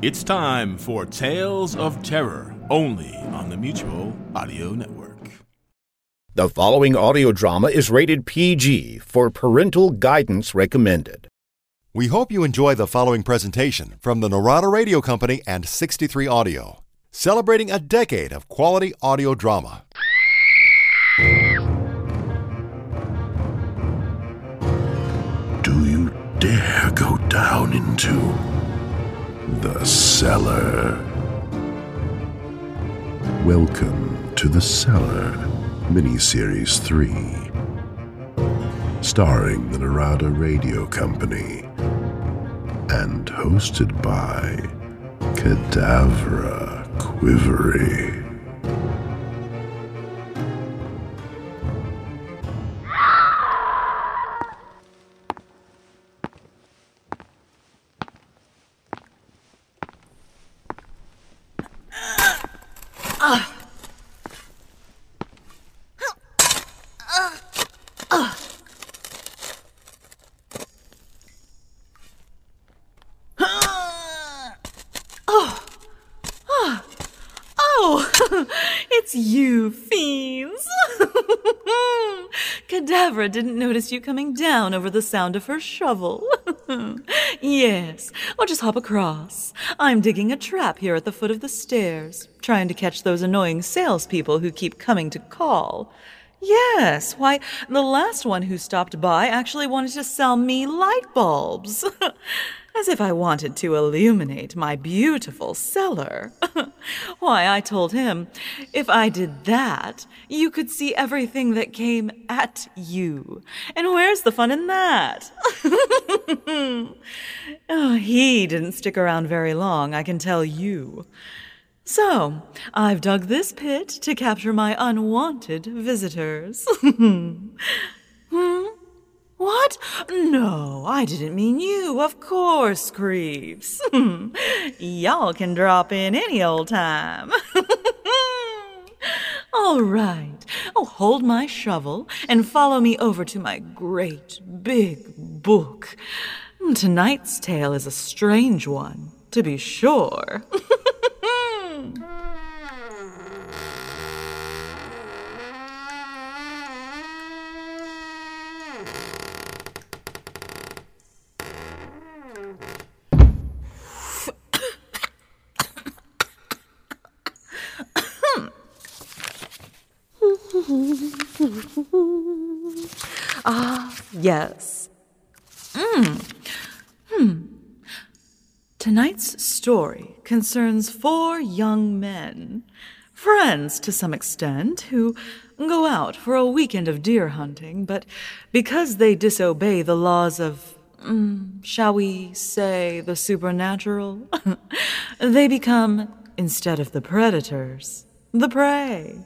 It's time for Tales of Terror, only on the Mutual Audio Network. The following audio drama is rated PG for parental guidance recommended. We hope you enjoy the following presentation from the Narada Radio Company and 63 Audio, celebrating a decade of quality audio drama. Do you dare go down into the cellar? Welcome to The Cellar, miniseries 3. Starring the Narada Radio Company and hosted by Cadavra Quivery. It's you, fiends. Cadavra didn't notice you coming down over the sound of her shovel. yes, I'll just hop across. I'm digging a trap here at the foot of the stairs, trying to catch those annoying salespeople who keep coming to call. Yes, why, the last one who stopped by actually wanted to sell me light bulbs. As if I wanted to illuminate my beautiful cellar. why, I told him, if I did that, you could see everything that came at you. And where's the fun in that? oh, he didn't stick around very long, I can tell you. So, I've dug this pit to capture my unwanted visitors. hmm? What? No, I didn't mean you, of course, creeps. Y'all can drop in any old time. All right. Oh, hold my shovel and follow me over to my great big book. Tonight's tale is a strange one, to be sure. ah, yes. Mm. Hmm. Tonight's story concerns four young men, friends to some extent, who go out for a weekend of deer hunting, but because they disobey the laws of, mm, shall we say, the supernatural, they become, instead of the predators, the prey.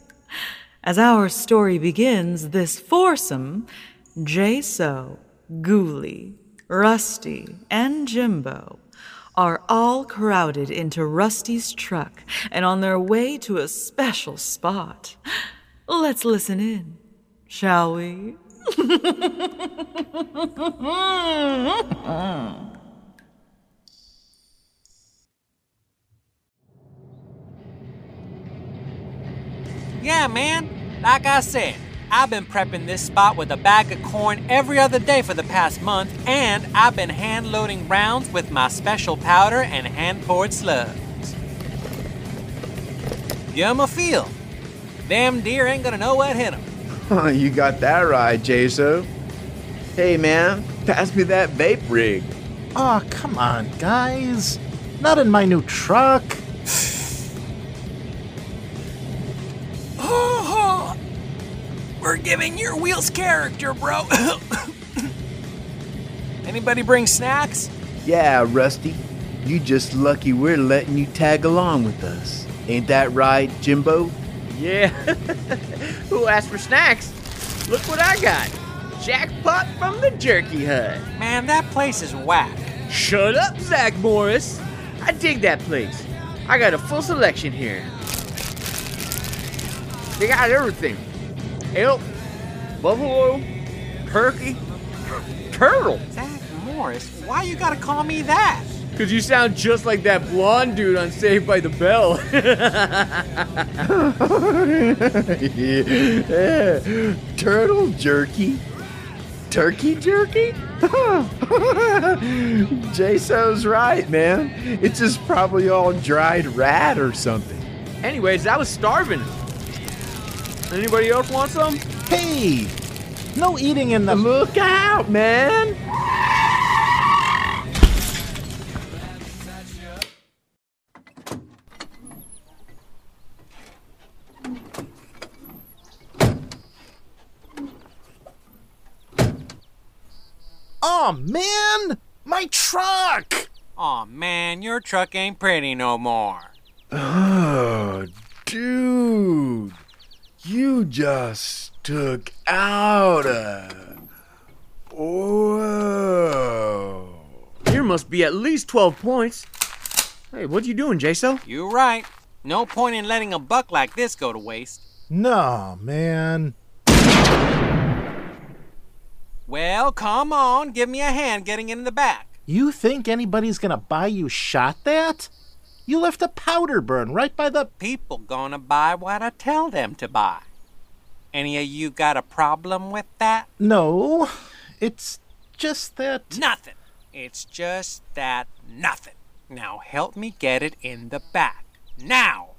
As our story begins, this foursome, Jaso, Ghoulie, Rusty, and Jimbo, are all crowded into Rusty's truck and on their way to a special spot. Let's listen in, shall we? Yeah, man. Like I said, I've been prepping this spot with a bag of corn every other day for the past month, and I've been hand loading rounds with my special powder and hand poured slugs. Give 'em a feel. Damn deer ain't gonna know what hit 'em. Oh, you got that right, Jaso. Hey, man, pass me that vape rig. Aw, come on, guys. Not in my new truck. We're giving your wheels character, bro. Anybody bring snacks? Yeah, Rusty. You just lucky we're letting you tag along with us. Ain't that right, Jimbo? Yeah. Who asked for snacks? Look what I got. Jackpot from the Jerky Hut. Man, that place is whack. Shut up, Zach Morris. I dig that place. I got a full selection here. They got everything. Elk, buffalo, turkey, turtle. Zach Morris, why you gotta call me that? Cause you sound just like that blonde dude on Saved by the Bell. Turtle jerky? Turkey jerky? Jaso's right, man. It's just probably all dried rat or something. Anyways, I was starving. Anybody else want some? Hey! No eating in the. Look out, man! Oh, man! My truck! Aw, man, your truck ain't pretty no more. Oh, dude. You just took out a. Whoa. Here must be at least 12 points. Hey, what you doing, Jaso? You're right. No point in letting a buck like this go to waste. No, man. Well, come on, give me a hand getting in the back. You think anybody's gonna buy you shot that? You left a powder burn right by the. People gonna buy what I tell them to buy. Any of you got a problem with that? No, it's just that. Nothing. It's just that nothing. Now help me get it in the back. Now!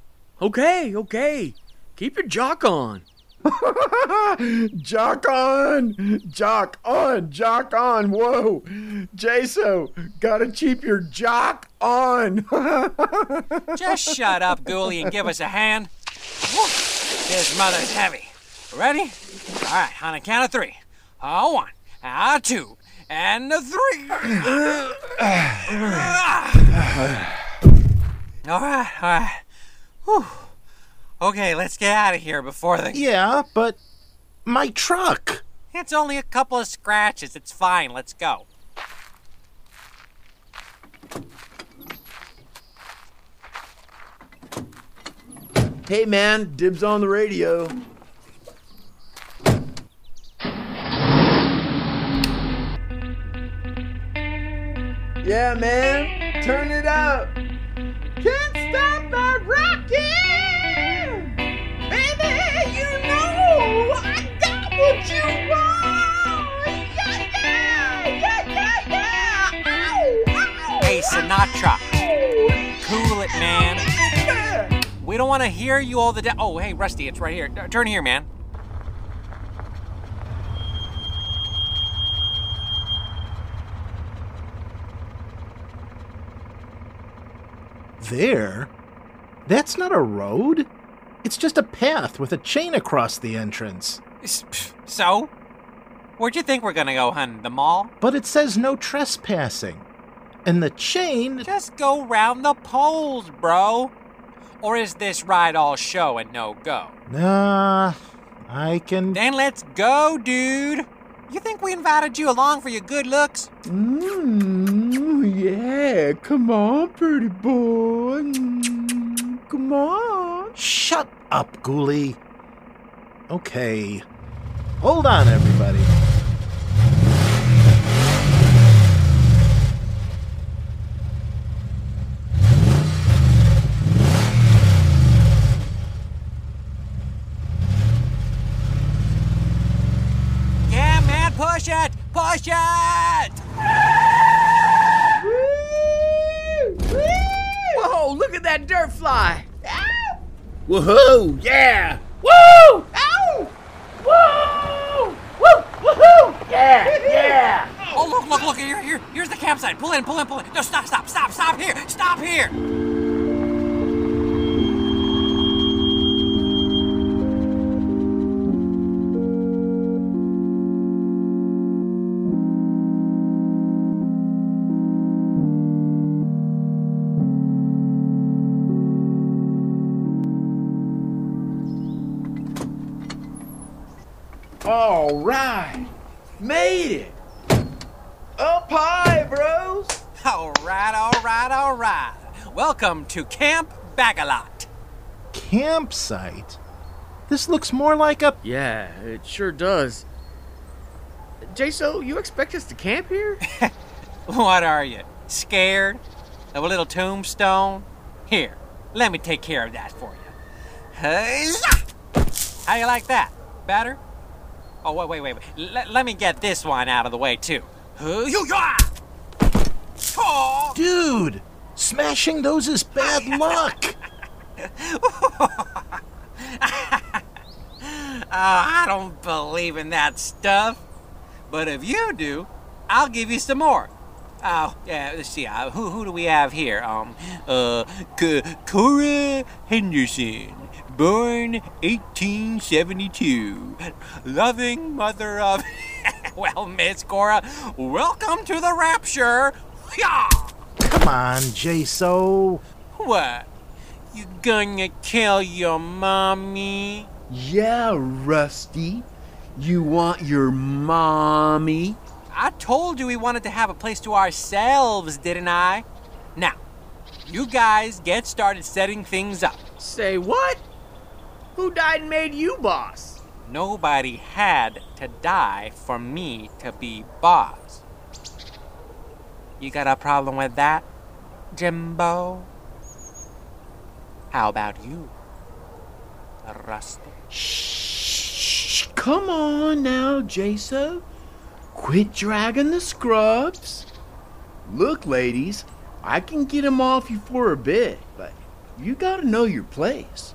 Okay, okay. Keep your jock on. jock on! Jock on! Jock on! Whoa! Jaso, gotta keep your jock on! Just shut up, Ghoulie, and give us a hand. This mother's heavy. Ready? All right, on a count of three. A one, a two, and a three. all right, all right. Whew. Okay, let's get out of here before the. Yeah, but. My truck! It's only a couple of scratches. It's fine. Let's go. hey man, dibs on the radio. Yeah, man, turn it up. Can't stop my rockin', man. We don't want to hear you all the day. Oh, hey, Rusty, it's right here. Turn here, man. There? That's not a road. It's just a path with a chain across the entrance. So? Where'd you think we're gonna go, hun? The mall? But it says no trespassing. And the chain. Just go round the poles, bro. Or is this ride all show and no go? Nah, I can. Then let's go, dude. You think we invited you along for your good looks? Mm, yeah, come on, pretty boy. Mm, come on. Shut up, Ghoulie. Okay. Hold on, everybody. Yeah, man, push it! Push it! Whoa, look at that dirt fly. Woohoo! Yeah! Woo! Ow! Woo! Woo! Woohoo! Yeah! Yeah! Oh, look, look, look, here, here, here's the campsite. Pull in, pull in, pull in. No, stop, stop, stop, stop here! Stop here! Made it. Up high, bros. All right, all right, all right. Welcome to Camp Bagalot. Campsite? This looks more like a. Yeah, it sure does. Jaso, you expect us to camp here? What are you? Scared? Of a little tombstone? Here, let me take care of that for you. Huzzah! How you like that? Better? Oh, wait, wait, wait. wait. Let, let me get this one out of the way, too. Hoo-yah! Oh! Dude! Smashing those is bad luck! Oh, I don't believe in that stuff. But if you do, I'll give you some more. Oh, yeah, let's see. Uh, who, who do we have here? Um, uh, Cora Henderson, born 1872. Loving mother of. well, Miss Cora, welcome to the rapture. Yeah! Come on, Jaso. What? You gonna kill your mommy? Yeah, Rusty. You want your mommy? I told you we wanted to have a place to ourselves, didn't I? Now, you guys get started setting things up. Say what? Who died and made you boss? Nobody had to die for me to be boss. You got a problem with that, Jimbo? How about you, Rusty? Shh, come on now, Jaso. Quit dragging the scrubs. Look, ladies, I can get 'em off you for a bit, but you gotta know your place.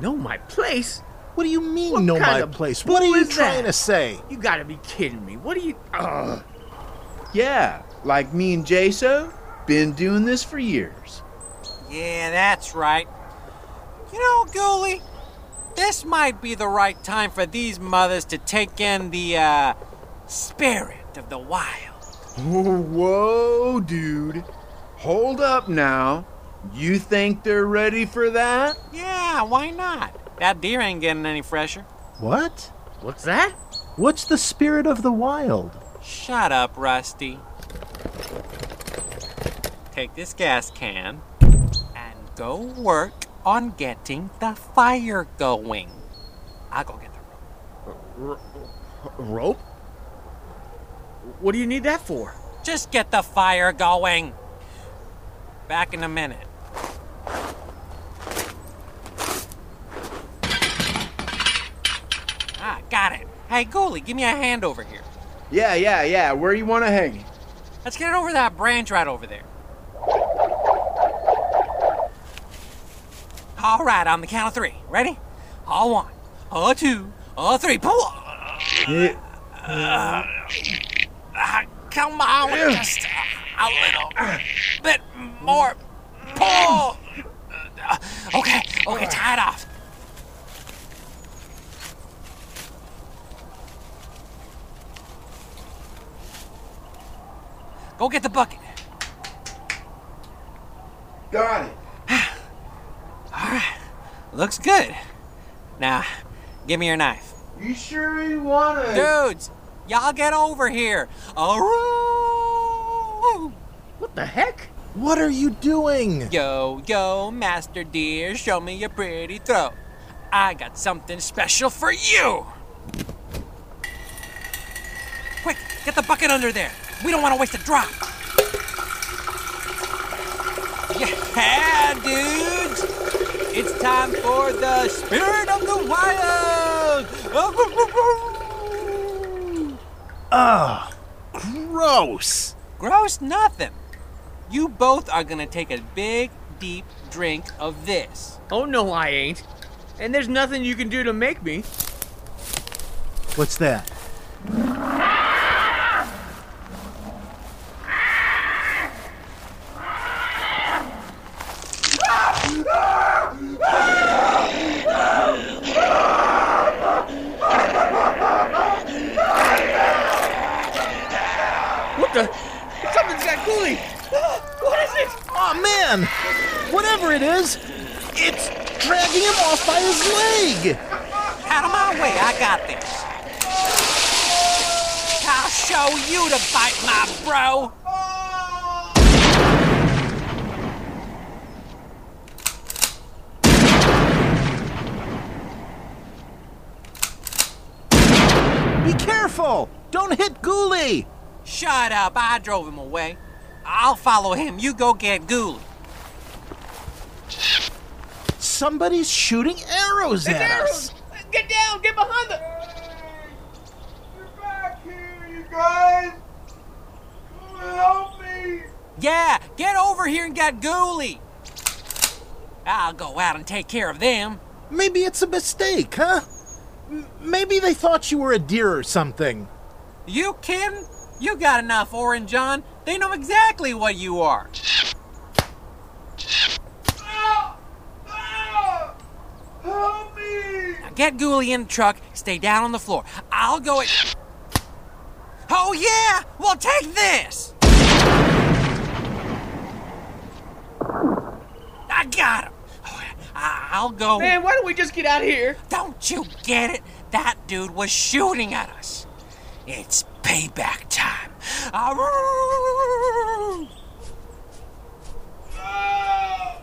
Know my place? What do you mean, What know my place? What are you trying that? to say? You gotta be kidding me. What are you. Ugh. Yeah, like me and Jaso, been doing this for years. Yeah, that's right. You know, Ghoulie, this might be the right time for these mothers to take in the, uh, spirit of the wild. Whoa, dude. Hold up now. You think they're ready for that? Yeah, why not? That deer ain't getting any fresher. What? What's that? What's the spirit of the wild? Shut up, Rusty. Take this gas can and go work on getting the fire going. I'll go get the rope. Rope? What do you need that for? Just get the fire going. Back in a minute. Ah, got it. Hey, Ghoulie, give me a hand over here. Yeah, yeah, yeah. Where you want to hang? Let's get it over that branch right over there. All right, on the count of three. Ready? All one, all two, all three. Pull. Yeah. Ah, come on, just a little bit more. Pull. Uh, Okay, okay, tie it off. Go get the bucket. Got it. All right. Looks good. Now, give me your knife. You sure you want it? Dudes, y'all get over here. Aroo! What the heck? What are you doing? Yo, yo, Master Deer, show me your pretty throat. I got something special for you. Quick, get the bucket under there. We don't want to waste a drop. Yeah, dudes. It's time for the spirit of the wild. Ugh. Gross. Gross nothing. You both are gonna take a big, deep drink of this. Oh, no, I ain't. And there's nothing you can do to make me. What's that? What the? Something's got Ghoulie! What is it? Oh man! Whatever it is, it's dragging him off by his leg! Out of my way, I got this. I'll show you to bite my bro. Be careful! Don't hit Ghoulie! Shut up, I drove him away. I'll follow him. You go get Ghoulie. Somebody's shooting arrows It's at arrows! us! Get down! Get behind the. Get back here, you guys! Come help me! Yeah, get over here and get Ghoulie. I'll go out and take care of them. Maybe it's a mistake, huh? Maybe they thought you were a deer or something. You kidding? You got enough orange on. They know exactly what you are. Help me! Now get Ghoulie in the truck. Stay down on the floor. I'll go. At... Oh yeah. Well, take this. I got him. Oh, I- I'll go. Man, why don't we just get out of here? Don't you get it? That dude was shooting at us. It's payback time. Ah, Ow!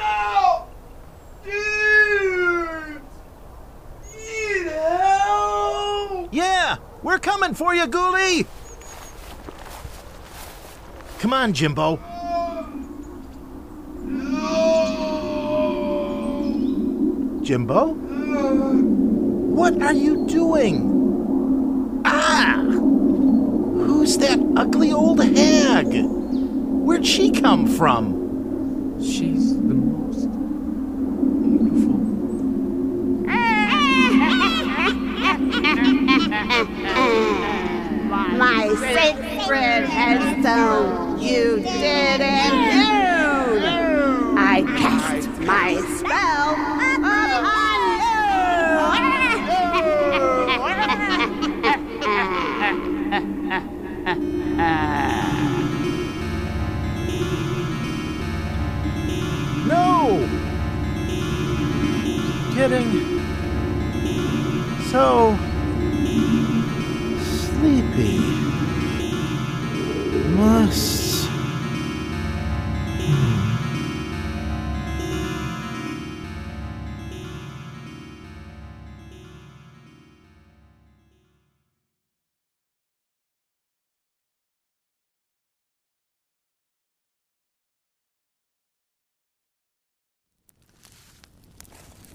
Ow! Dude! Need help! Yeah, we're coming for you, Ghoulie! Come on, Jimbo. Jimbo? What are you doing? Ah! Who's that ugly old hag? Where'd she come from?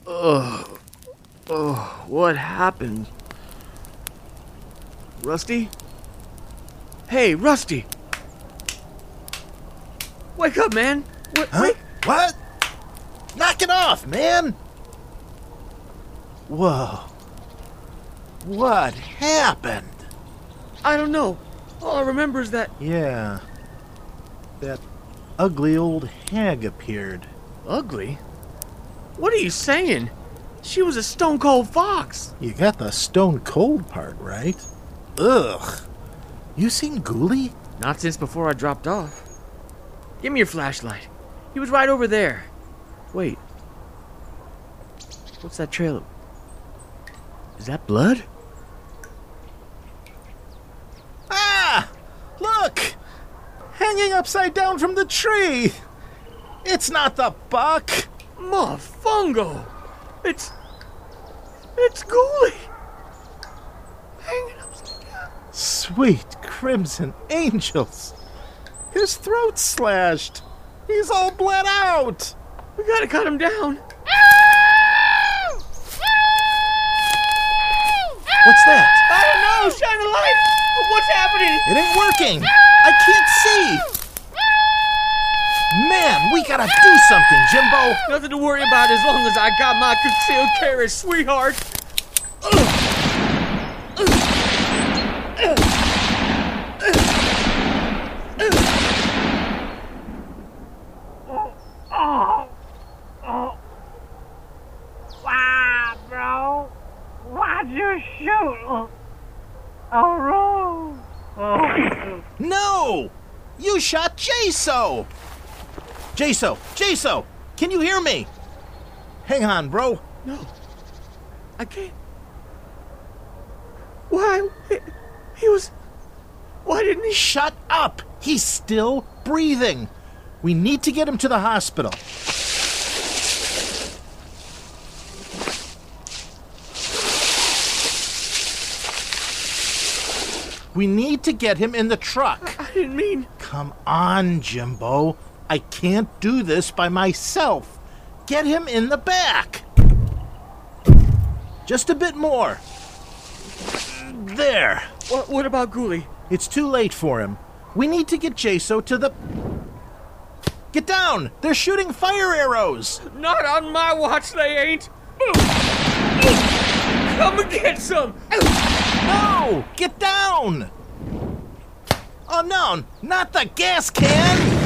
Ugh. Oh, what happened? Rusty? Hey, Rusty! Wake up, man! What? Huh? Wait! What? Knock it off, man! Whoa. What happened? I don't know. All I remember is that. Yeah. That ugly old hag appeared. Ugly? What are you saying? She was a stone cold fox. You got the stone cold part right. Ugh. You seen Ghoulie? Not since before I dropped off. Give me your flashlight. He was right over there. Wait. What's that trail? Is that blood? Ah! Look! Hanging upside down from the tree! It's not the buck! Mofungo! It's. It's Ghoulie! Hanging upside down. Sweet crimson angels! His throat's slashed! He's all bled out! We gotta cut him down. What's that? I don't know! Shine a light! What's happening? It ain't working! Gotta do something, Jimbo! Nothing to worry about as long as I got my concealed carry, sweetheart. Why, bro? Why'd you shoot? Oh, no. No! You shot Jaso! Jaso! Jaso! Can you hear me? Hang on, bro. No. I can't. Why? He, he was. Why didn't he? Shut up! He's still breathing. We need to get him to the hospital. We need to get him in the truck. I didn't mean. Come on, Jimbo. I can't do this by myself. Get him in the back. Just a bit more. There. What, what about Ghoulie? It's too late for him. We need to get Jaso to the. Get down! They're shooting fire arrows! Not on my watch, they ain't. Come and get some. No! Get down! Oh no, not the gas can!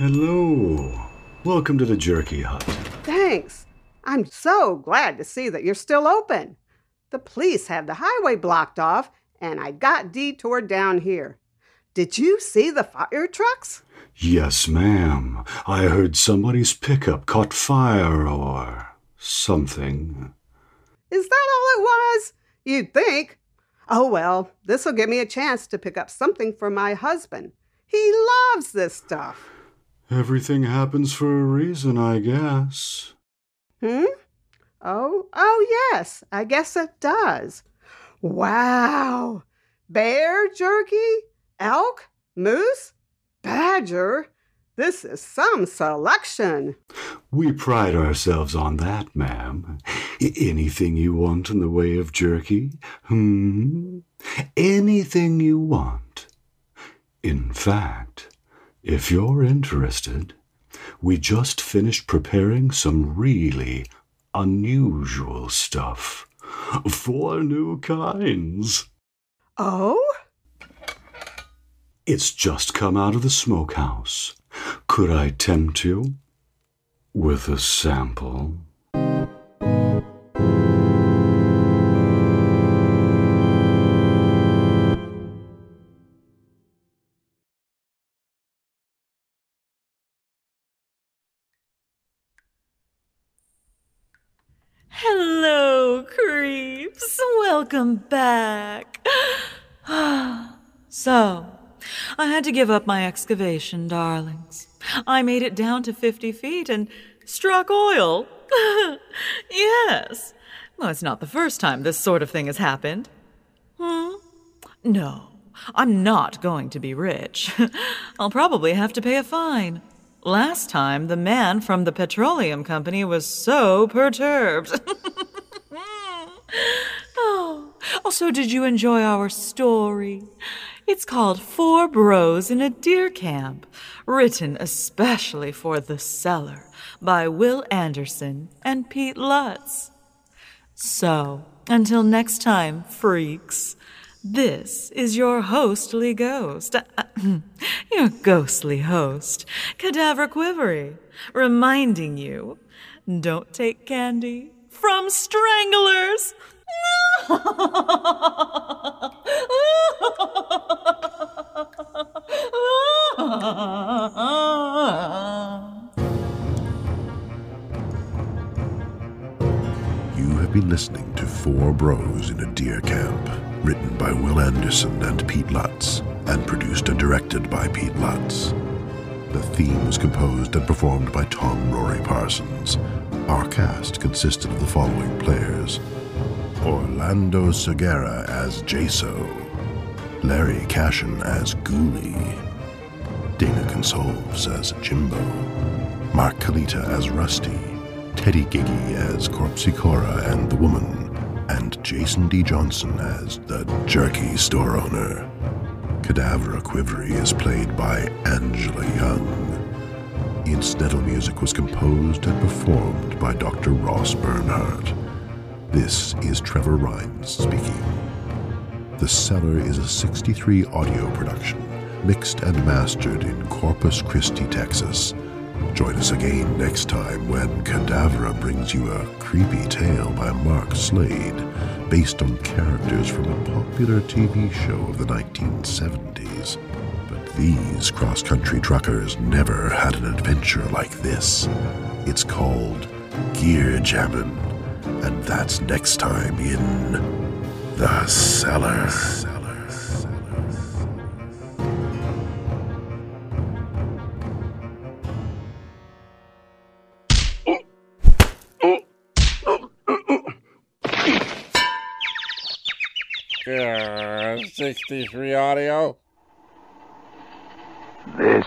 Hello. Welcome to the Jerky Hut. Thanks. I'm so glad to see that you're still open. The police have the highway blocked off, and I got detoured down here. Did you see the fire trucks? Yes, ma'am. I heard somebody's pickup caught fire or something. Is that all it was? You'd think. Oh well, this'll give me a chance to pick up something for my husband. He loves this stuff. Everything happens for a reason, I guess. Hmm? Oh, oh yes, I guess it does. Wow! Bear jerky? Elk? Moose? Badger? This is some selection. We pride ourselves on that, ma'am. Anything you want in the way of jerky? Hmm? Anything you want. In fact, if you're interested, we just finished preparing some really unusual stuff. Four new kinds. Oh? It's just come out of the smokehouse. Could I tempt you with a sample? Hello, creeps. Welcome back. so, I had to give up my excavation, darlings. I made it down to 50 feet and struck oil. yes. Well, it's not the first time this sort of thing has happened. Hmm? No, I'm not going to be rich. I'll probably have to pay a fine. Last time, the man from the petroleum company was so perturbed. oh. Also, did you enjoy our story? It's called Four Bros in a Deer Camp, written especially for The Cellar by Will Anderson and Pete Lutz. So, until next time, freaks, this is your hostly ghost, uh, uh, your ghostly host, Cadavra Quivery, reminding you don't take candy from stranglers. You have been listening to Four Bros in a Deer Camp, written by Will Anderson and Pete Lutz, and produced and directed by Pete Lutz. The theme was composed and performed by Tom Rory Parsons. Our cast consisted of the following players Orlando Segura as Jaso, Larry Cashin as Ghoulie, Dana Consolves as Jimbo, Mark Kalita as Rusty, Teddy Giggy as Corpsicora and the Woman, and Jason D. Johnson as the Jerky Store Owner. Cadavra Quivery is played by Angela Young. Incidental music was composed and performed by Dr. Ross Bernhardt. This is Trevor Rhines speaking. The Cellar is a 63 audio production, mixed and mastered in Corpus Christi, Texas. Join us again next time when Cadavra brings you a creepy tale by Mark Slade, based on characters from a popular TV show of the 1970s. But these cross country truckers never had an adventure like this. It's called Gear Jammin', and that's next time in The Cellar. 63 audio. This.